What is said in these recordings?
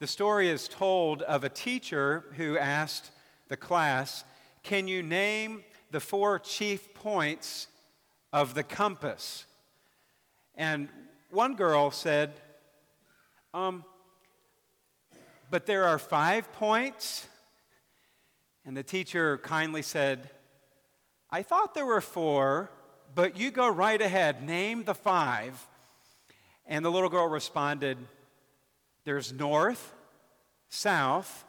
The story is told of a teacher who asked the class, Can you name the four chief points of the compass? And one girl said, Um, but there are five points? And the teacher kindly said, I thought there were four, but you go right ahead, name the five. And the little girl responded, There's north, south,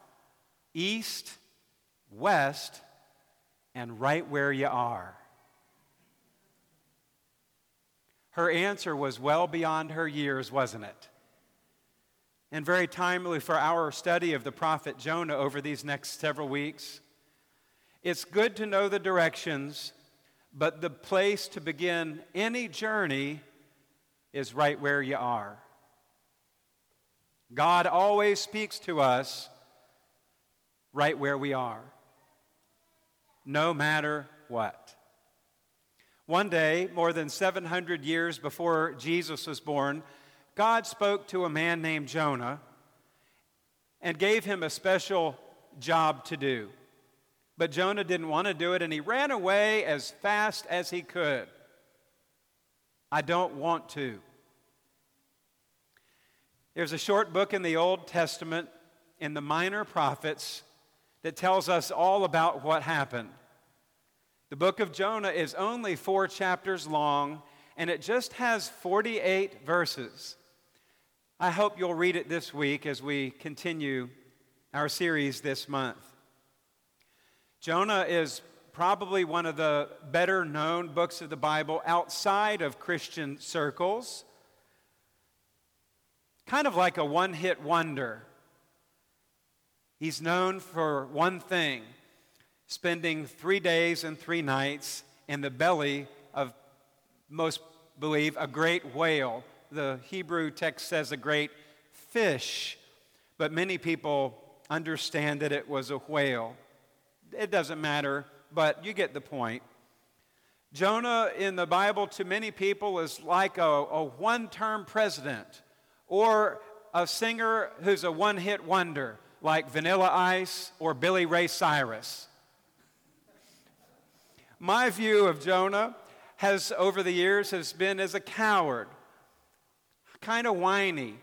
east, west, and right where you are. Her answer was well beyond her years, wasn't it? And very timely for our study of the prophet Jonah over these next several weeks. It's good to know the directions, but the place to begin any journey is right where you are. God always speaks to us right where we are, no matter what. One day, more than 700 years before Jesus was born, God spoke to a man named Jonah and gave him a special job to do. But Jonah didn't want to do it, and he ran away as fast as he could. I don't want to. There's a short book in the Old Testament in the Minor Prophets that tells us all about what happened. The book of Jonah is only four chapters long, and it just has 48 verses. I hope you'll read it this week as we continue our series this month. Jonah is probably one of the better known books of the Bible outside of Christian circles kind of like a one hit wonder. He's known for one thing spending three days and three nights in the belly of, most believe, a great whale. The Hebrew text says a great fish, but many people understand that it was a whale. It doesn't matter, but you get the point. Jonah in the Bible to many people is like a, a one term president or a singer who's a one hit wonder like Vanilla Ice or Billy Ray Cyrus. My view of Jonah has over the years has been as a coward, kind of whiny,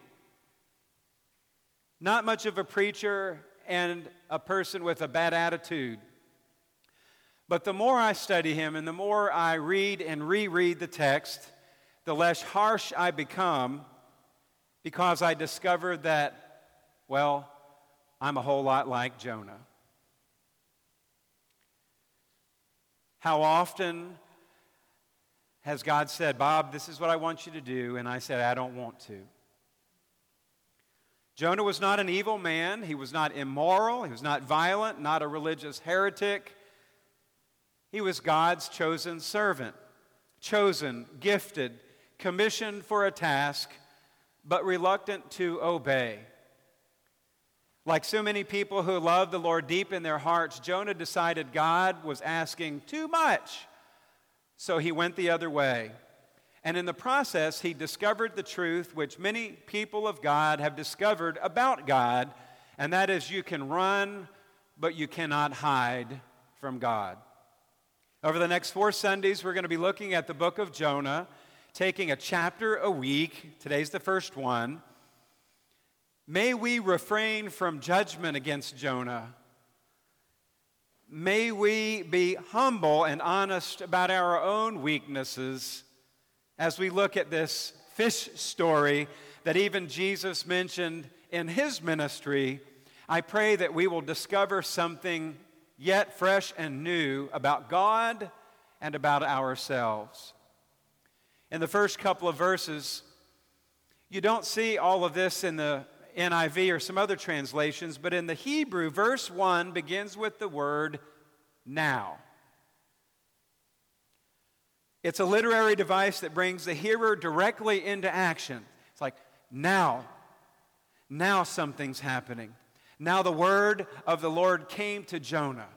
not much of a preacher and a person with a bad attitude. But the more I study him and the more I read and reread the text, the less harsh I become because I discovered that, well, I'm a whole lot like Jonah. How often has God said, Bob, this is what I want you to do? And I said, I don't want to. Jonah was not an evil man. He was not immoral. He was not violent, not a religious heretic. He was God's chosen servant, chosen, gifted, commissioned for a task but reluctant to obey. Like so many people who love the Lord deep in their hearts, Jonah decided God was asking too much. So he went the other way. And in the process, he discovered the truth which many people of God have discovered about God, and that is you can run, but you cannot hide from God. Over the next four Sundays, we're going to be looking at the book of Jonah taking a chapter a week. Today's the first one. May we refrain from judgment against Jonah. May we be humble and honest about our own weaknesses as we look at this fish story that even Jesus mentioned in his ministry. I pray that we will discover something yet fresh and new about God and about ourselves in the first couple of verses. You don't see all of this in the NIV or some other translations, but in the Hebrew, verse 1 begins with the word now. It's a literary device that brings the hearer directly into action. It's like, now, now something's happening. Now the word of the Lord came to Jonah.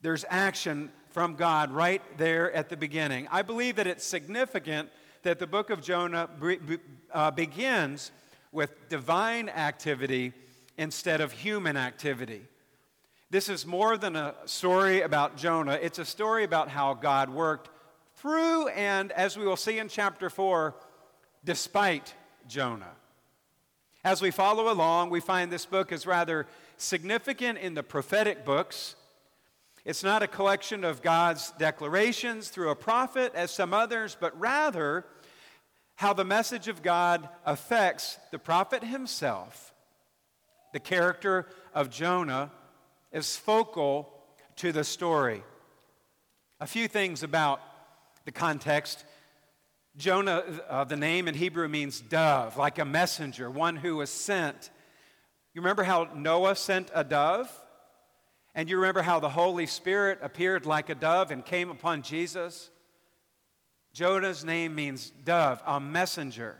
There's action from God right there at the beginning. I believe that it's significant that the book of Jonah uh, begins with divine activity instead of human activity. This is more than a story about Jonah, it's a story about how God worked through and, as we will see in chapter 4, despite Jonah. As we follow along, we find this book is rather significant in the prophetic books. It's not a collection of God's declarations through a prophet, as some others, but rather how the message of God affects the prophet himself. The character of Jonah is focal to the story. A few things about the context. Jonah, uh, the name in Hebrew means dove, like a messenger, one who was sent. You remember how Noah sent a dove? And you remember how the Holy Spirit appeared like a dove and came upon Jesus? Jonah's name means dove, a messenger.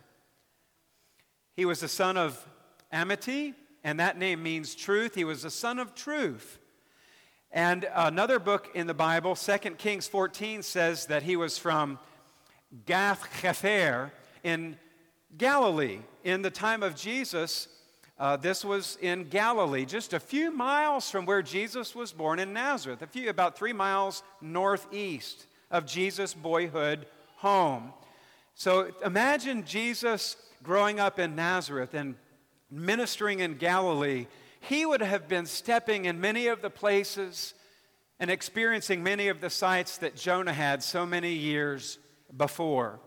He was the son of Amittai, and that name means truth. He was the son of truth. And another book in the Bible, 2 Kings 14, says that he was from Gath Hepher in Galilee. In the time of Jesus, uh, this was in Galilee, just a few miles from where Jesus was born in Nazareth, a few, about three miles northeast of Jesus' boyhood home. So imagine Jesus growing up in Nazareth and ministering in Galilee, he would have been stepping in many of the places and experiencing many of the sights that Jonah had so many years before.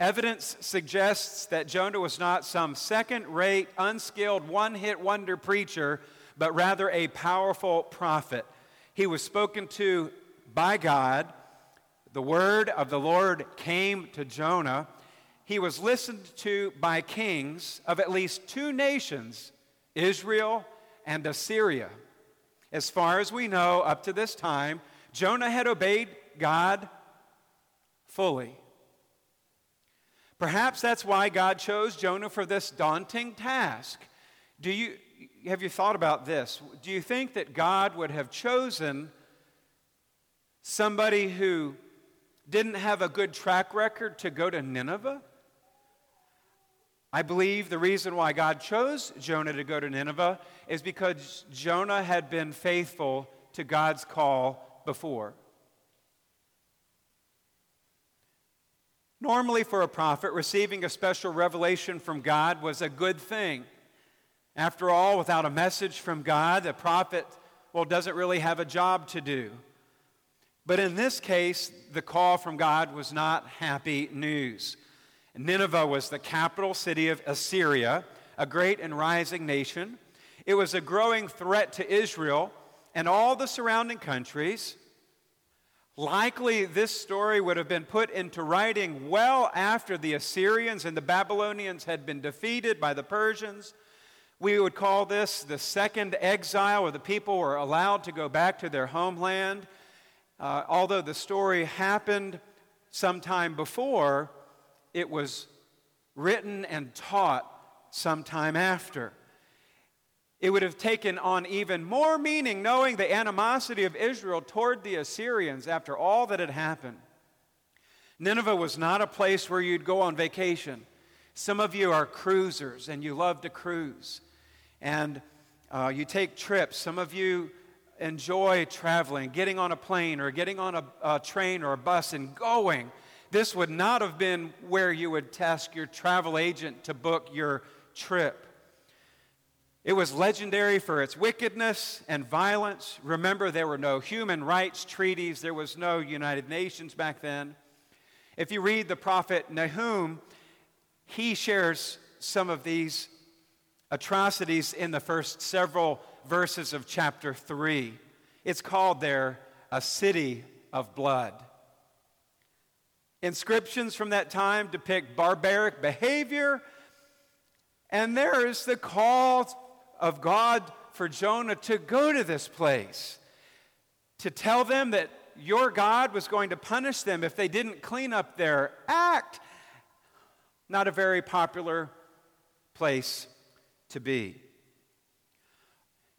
Evidence suggests that Jonah was not some second rate, unskilled, one hit wonder preacher, but rather a powerful prophet. He was spoken to by God. The word of the Lord came to Jonah he was listened to by kings of at least two nations, Israel and Assyria. As far as we know, up to this time, Jonah had obeyed God fully. Perhaps that's why God chose Jonah for this daunting task. Do you have you thought about this? Do you think that God would have chosen somebody who didn't have a good track record to go to Nineveh? I believe the reason why God chose Jonah to go to Nineveh is because Jonah had been faithful to God's call before. Normally, for a prophet, receiving a special revelation from God was a good thing. After all, without a message from God, the prophet, well, doesn't really have a job to do. But in this case, the call from God was not happy news. Nineveh was the capital city of Assyria, a great and rising nation. It was a growing threat to Israel and all the surrounding countries. Likely, this story would have been put into writing well after the Assyrians and the Babylonians had been defeated by the Persians. We would call this the second exile, where the people were allowed to go back to their homeland. Uh, although the story happened sometime before, it was written and taught sometime after. It would have taken on even more meaning knowing the animosity of Israel toward the Assyrians after all that had happened. Nineveh was not a place where you'd go on vacation. Some of you are cruisers and you love to cruise. And uh, you take trips. Some of you enjoy traveling, getting on a plane or getting on a, a train or a bus and going this would not have been where you would task your travel agent to book your trip. It was legendary for its wickedness and violence. Remember, there were no human rights treaties, there was no United Nations back then. If you read the prophet Nahum, he shares some of these atrocities in the first several verses of chapter 3. It's called there a city of blood. Inscriptions from that time depict barbaric behavior. And there is the call of God for Jonah to go to this place, to tell them that your God was going to punish them if they didn't clean up their act. Not a very popular place to be.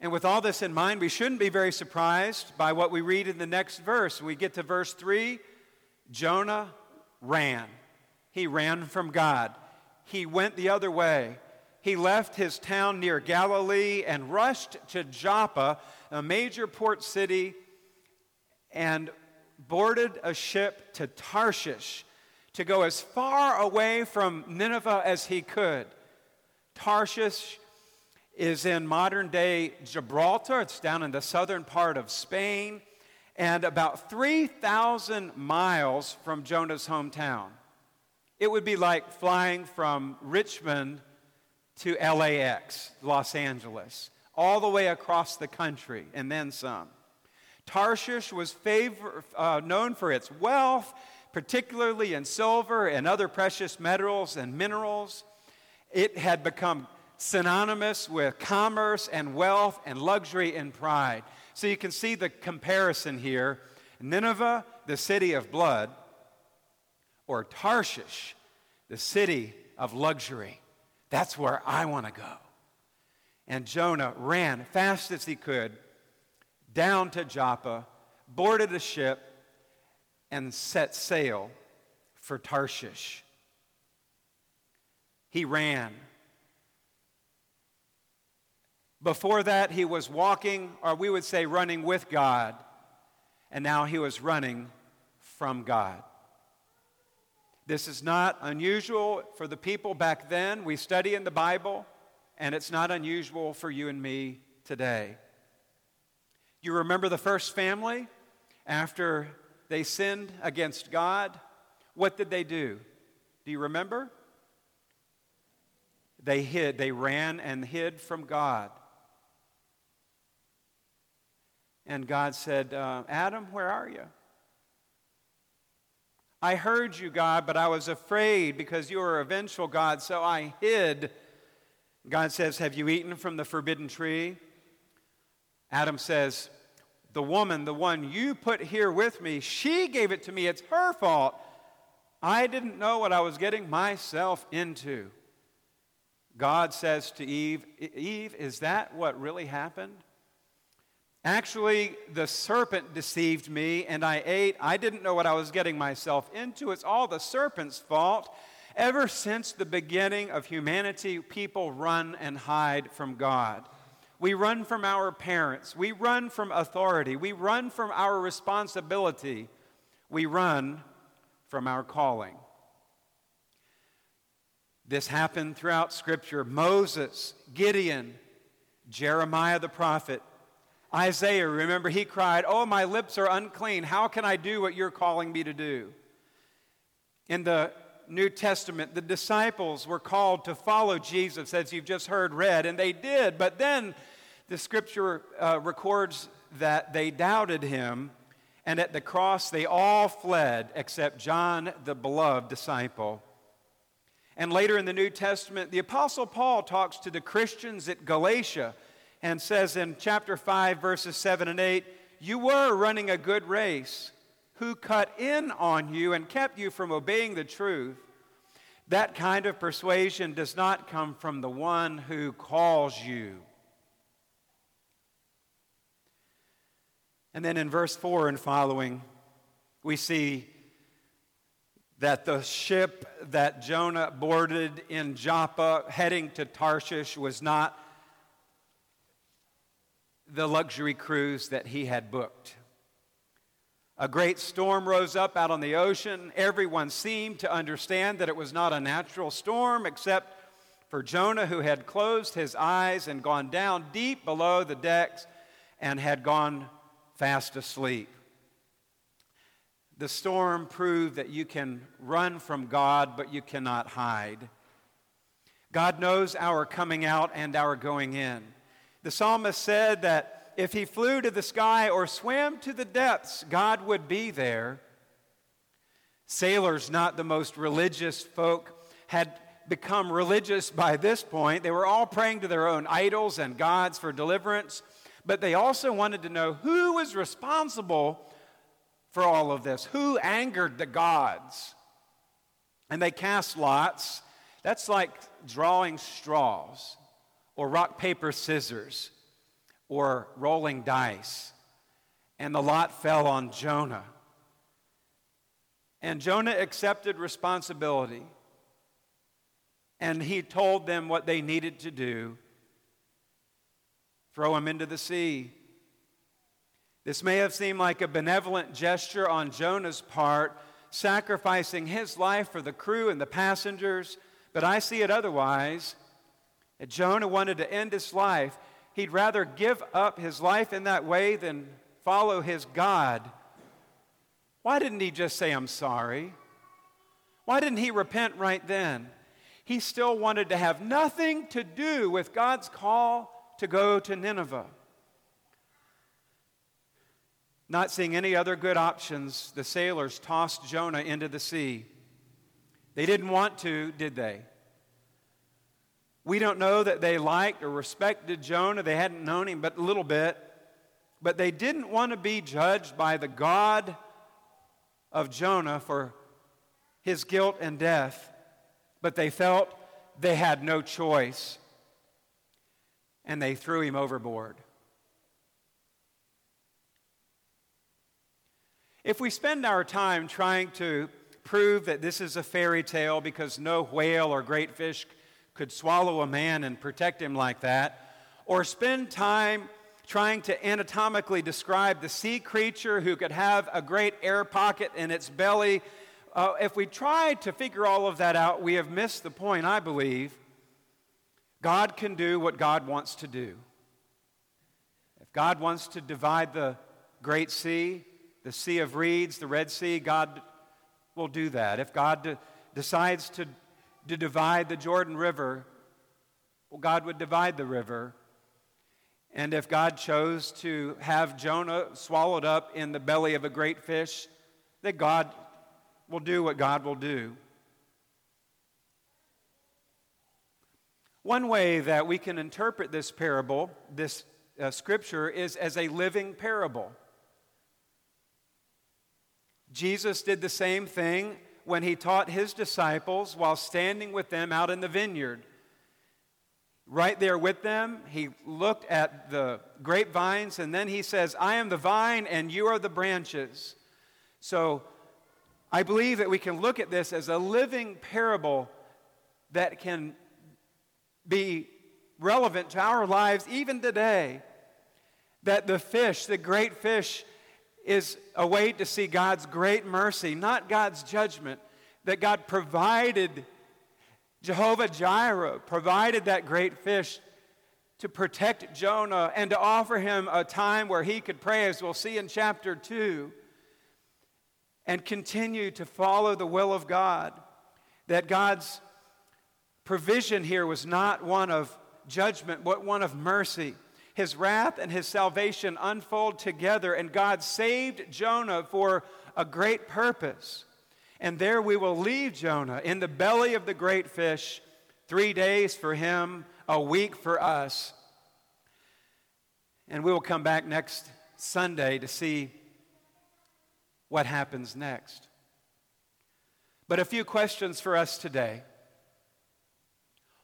And with all this in mind, we shouldn't be very surprised by what we read in the next verse. We get to verse 3 Jonah ran. He ran from God. he went the other way. He left his town near Galilee and rushed to Joppa, a major port city, and boarded a ship to Tarshish to go as far away from Nineveh as he could. Tarshish is in modern day Gibraltar, it's down in the southern part of Spain, and about 3,000 miles from Jonah's hometown. It would be like flying from Richmond to LAX, Los Angeles, all the way across the country, and then some. Tarshish was favor, uh, known for its wealth, particularly in silver and other precious metals and minerals. It had become synonymous with commerce and wealth and luxury and pride. So you can see the comparison here. Nineveh, the city of blood, or Tarshish, the city of luxury. That's where I want to go. And Jonah ran fast as he could down to Joppa, boarded a ship, and set sail for Tarshish. He ran. Before that, he was walking, or we would say running with God, and now he was running from God. This is not unusual for the people back then. We study in the Bible, and it's not unusual for you and me today. You remember the first family after they sinned against God? What did they do? Do you remember? They hid, they ran and hid from God. And God said, uh, Adam, where are you? I heard you, God, but I was afraid because you are a vengeful God, so I hid. God says, Have you eaten from the forbidden tree? Adam says, The woman, the one you put here with me, she gave it to me. It's her fault. I didn't know what I was getting myself into. God says to Eve, Eve, is that what really happened? Actually, the serpent deceived me and I ate. I didn't know what I was getting myself into. It's all the serpent's fault. Ever since the beginning of humanity, people run and hide from God. We run from our parents. We run from authority. We run from our responsibility. We run from our calling. This happened throughout Scripture. Moses, Gideon, Jeremiah the prophet, Isaiah, remember, he cried, Oh, my lips are unclean. How can I do what you're calling me to do? In the New Testament, the disciples were called to follow Jesus, as you've just heard read, and they did. But then the scripture uh, records that they doubted him, and at the cross they all fled except John, the beloved disciple. And later in the New Testament, the Apostle Paul talks to the Christians at Galatia and says in chapter 5, verses 7 and 8, You were running a good race. Who cut in on you and kept you from obeying the truth? That kind of persuasion does not come from the one who calls you. And then in verse 4 and following, we see that the ship that Jonah boarded in Joppa heading to Tarshish was not the luxury cruise that he had booked. A great storm rose up out on the ocean. Everyone seemed to understand that it was not a natural storm, except for Jonah, who had closed his eyes and gone down deep below the decks and had gone fast asleep. The storm proved that you can run from God, but you cannot hide. God knows our coming out and our going in. The psalmist said that if he flew to the sky or swam to the depths, God would be there. Sailors, not the most religious folk, had become religious by this point. They were all praying to their own idols and gods for deliverance, but they also wanted to know who was responsible for all of this, who angered the gods. And they cast lots. That's like drawing straws or rock, paper, scissors, or rolling dice. And the lot fell on Jonah. And Jonah accepted responsibility. and he told them what they needed to do throw him into the sea. This may have seemed like a benevolent gesture on Jonah's part, sacrificing his life for the crew and the passengers, but I see it otherwise. Jonah wanted to end his life. He'd rather give up his life in that way than follow his God. Why didn't he just say, I'm sorry? Why didn't he repent right then? He still wanted to have nothing to do with God's call to go to Nineveh. Not seeing any other good options, the sailors tossed Jonah into the sea. They didn't want to, did they? We don't know that they liked or respected Jonah. They hadn't known him but a little bit. But they didn't want to be judged by the God of Jonah for his guilt and death. But they felt they had no choice and they threw him overboard. If we spend our time trying to prove that this is a fairy tale because no whale or great fish could swallow a man and protect him like that, or spend time trying to anatomically describe the sea creature who could have a great air pocket in its belly, uh, if we try to figure all of that out, we have missed the point, I believe. God can do what God wants to do. If God wants to divide the great sea, the Sea of Reeds, the Red Sea, God will do that. If God de- decides to, to divide the Jordan River, well, God would divide the river. And if God chose to have Jonah swallowed up in the belly of a great fish, that God will do what God will do. One way that we can interpret this parable, this uh, scripture, is as a living parable. Jesus did the same thing when he taught his disciples while standing with them out in the vineyard. Right there with them, he looked at the grapevines and then he says, I am the vine and you are the branches. So I believe that we can look at this as a living parable that can be relevant to our lives even today. That the fish, the great fish, is a way to see God's great mercy, not God's judgment. That God provided, Jehovah Jireh provided that great fish to protect Jonah and to offer him a time where he could pray, as we'll see in chapter 2, and continue to follow the will of God. That God's provision here was not one of judgment, but one of mercy. His wrath and his salvation unfold together, and God saved Jonah for a great purpose. And there we will leave Jonah in the belly of the great fish, three days for him, a week for us. And we will come back next Sunday to see what happens next. But a few questions for us today.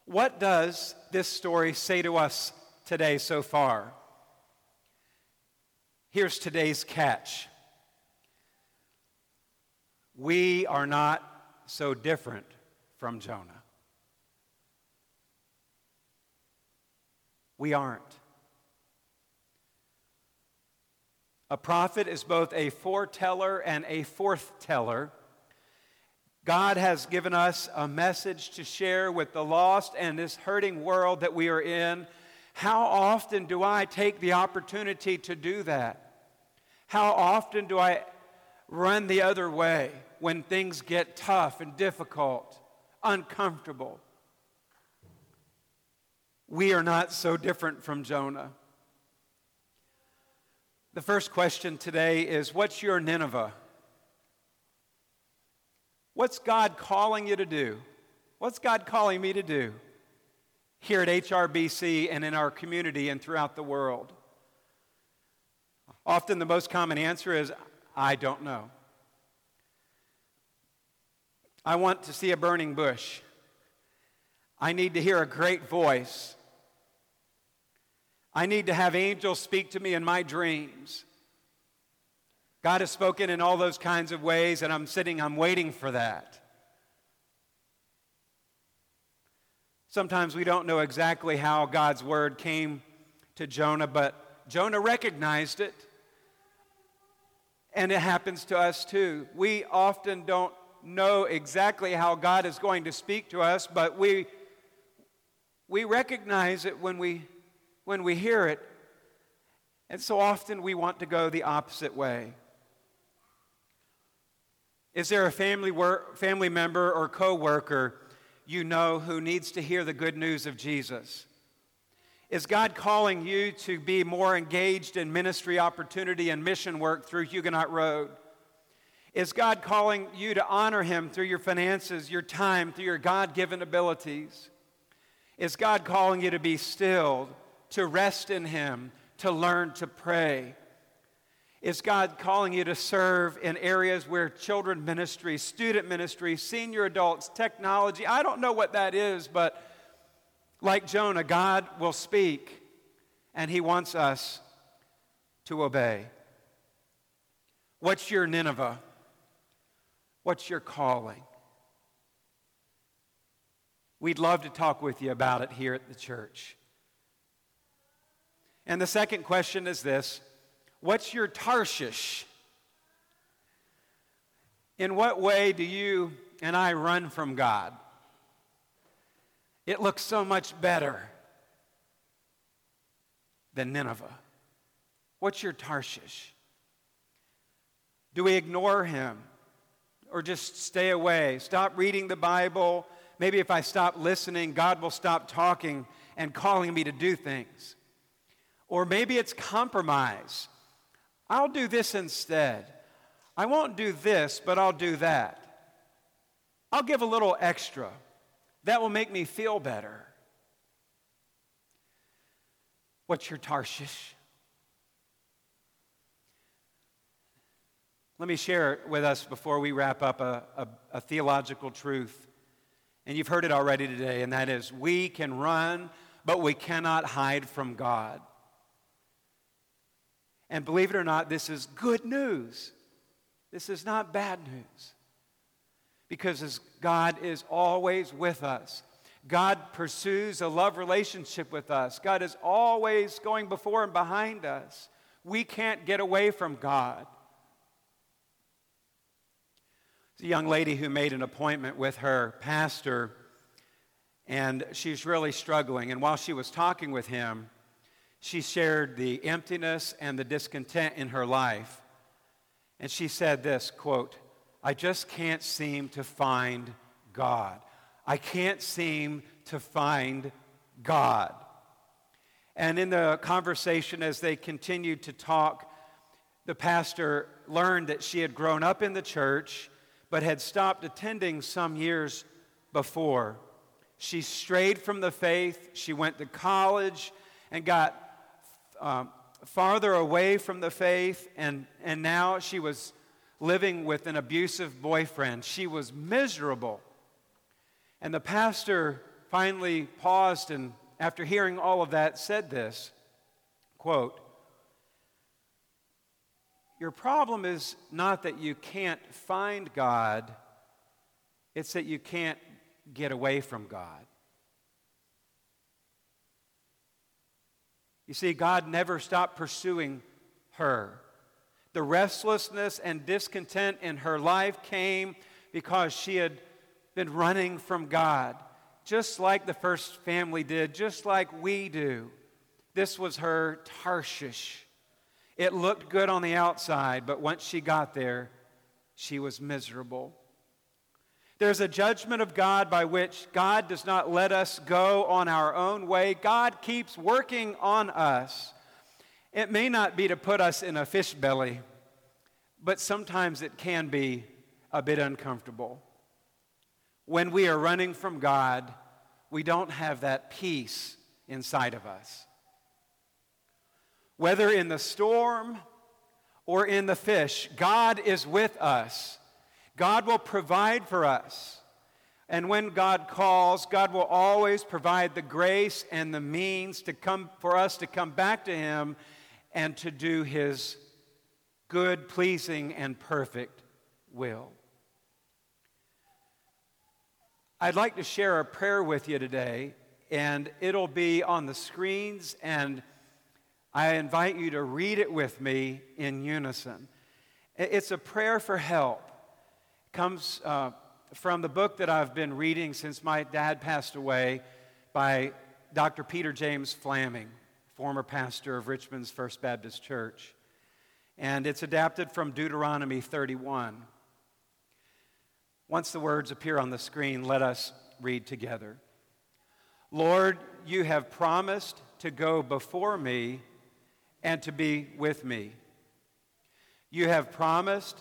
What does this story say to us today so far? Here's today's catch we are not so different from Jonah. We aren't. A prophet is both a foreteller and a forthteller. God has given us a message to share with the lost and this hurting world that we are in. How often do I take the opportunity to do that? How often do I run the other way when things get tough and difficult, uncomfortable? We are not so different from Jonah. The first question today is What's your Nineveh? What's God calling you to do? What's God calling me to do here at HRBC and in our community and throughout the world? Often the most common answer is, I don't know. I want to see a burning bush. I need to hear a great voice. I need to have angels speak to me in my dreams. God has spoken in all those kinds of ways, and I'm sitting, I'm waiting for that. Sometimes we don't know exactly how God's word came to Jonah, but Jonah recognized it. And it happens to us too. We often don't know exactly how God is going to speak to us, but we, we recognize it when we, when we hear it. And so often we want to go the opposite way. Is there a family, work, family member or coworker you know who needs to hear the good news of Jesus? Is God calling you to be more engaged in ministry opportunity and mission work through Huguenot Road? Is God calling you to honor Him through your finances, your time, through your God given abilities? Is God calling you to be still, to rest in Him, to learn to pray? Is God calling you to serve in areas where children ministry, student ministry, senior adults, technology? I don't know what that is, but like Jonah, God will speak and he wants us to obey. What's your Nineveh? What's your calling? We'd love to talk with you about it here at the church. And the second question is this What's your Tarshish? In what way do you and I run from God? It looks so much better than Nineveh. What's your Tarshish? Do we ignore him or just stay away? Stop reading the Bible. Maybe if I stop listening, God will stop talking and calling me to do things. Or maybe it's compromise. I'll do this instead. I won't do this, but I'll do that. I'll give a little extra. That will make me feel better. What's your Tarshish? Let me share with us before we wrap up a, a, a, theological truth. And you've heard it already today, and that is we can run, but we cannot hide from God. And believe it or not, this is good news. This is not bad news. Because God is always with us. God pursues a love relationship with us. God is always going before and behind us. We can't get away from God. It's a young lady who made an appointment with her pastor, and she's really struggling. And while she was talking with him, she shared the emptiness and the discontent in her life. And she said this quote, I just can't seem to find God. I can't seem to find God. And in the conversation, as they continued to talk, the pastor learned that she had grown up in the church but had stopped attending some years before. She strayed from the faith. She went to college and got um, farther away from the faith, and, and now she was living with an abusive boyfriend. She was miserable. And the pastor finally paused and, after hearing all of that, said this quote, Your problem is not that you can't find God, it's that you can't get away from God. You see, God never stopped pursuing her. The restlessness and discontent in her life came because she had been running from God, just like the first family did, just like we do. This was her Tarshish. It looked good on the outside, but once she got there, she was miserable. There's a judgment of God by which God does not let us go on our own way. God keeps working on us. It may not be to put us in a fish belly, but sometimes it can be a bit uncomfortable. When we are running from God, we don't have that peace inside of us. Whether in the storm or in the fish, God is with us. God will provide for us. And when God calls, God will always provide the grace and the means to come for us to come back to him and to do his good, pleasing and perfect will. I'd like to share a prayer with you today and it'll be on the screens, and I invite you to read it with me in unison. It's a prayer for help. Comes uh, from the book that I've been reading since my dad passed away by Dr. Peter James Flamming, former pastor of Richmond's First Baptist Church. And it's adapted from Deuteronomy 31. Once the words appear on the screen, let us read together. Lord, you have promised to go before me and to be with me. You have promised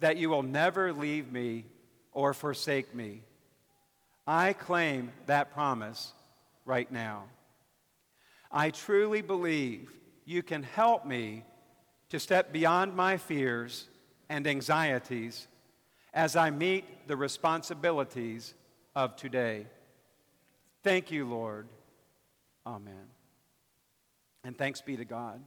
that you will never leave me or forsake me. I claim that promise right now. I truly believe you can help me to step beyond my fears and anxieties as I meet the responsibilities of today. Thank you, Lord. Amen. And thanks be to God.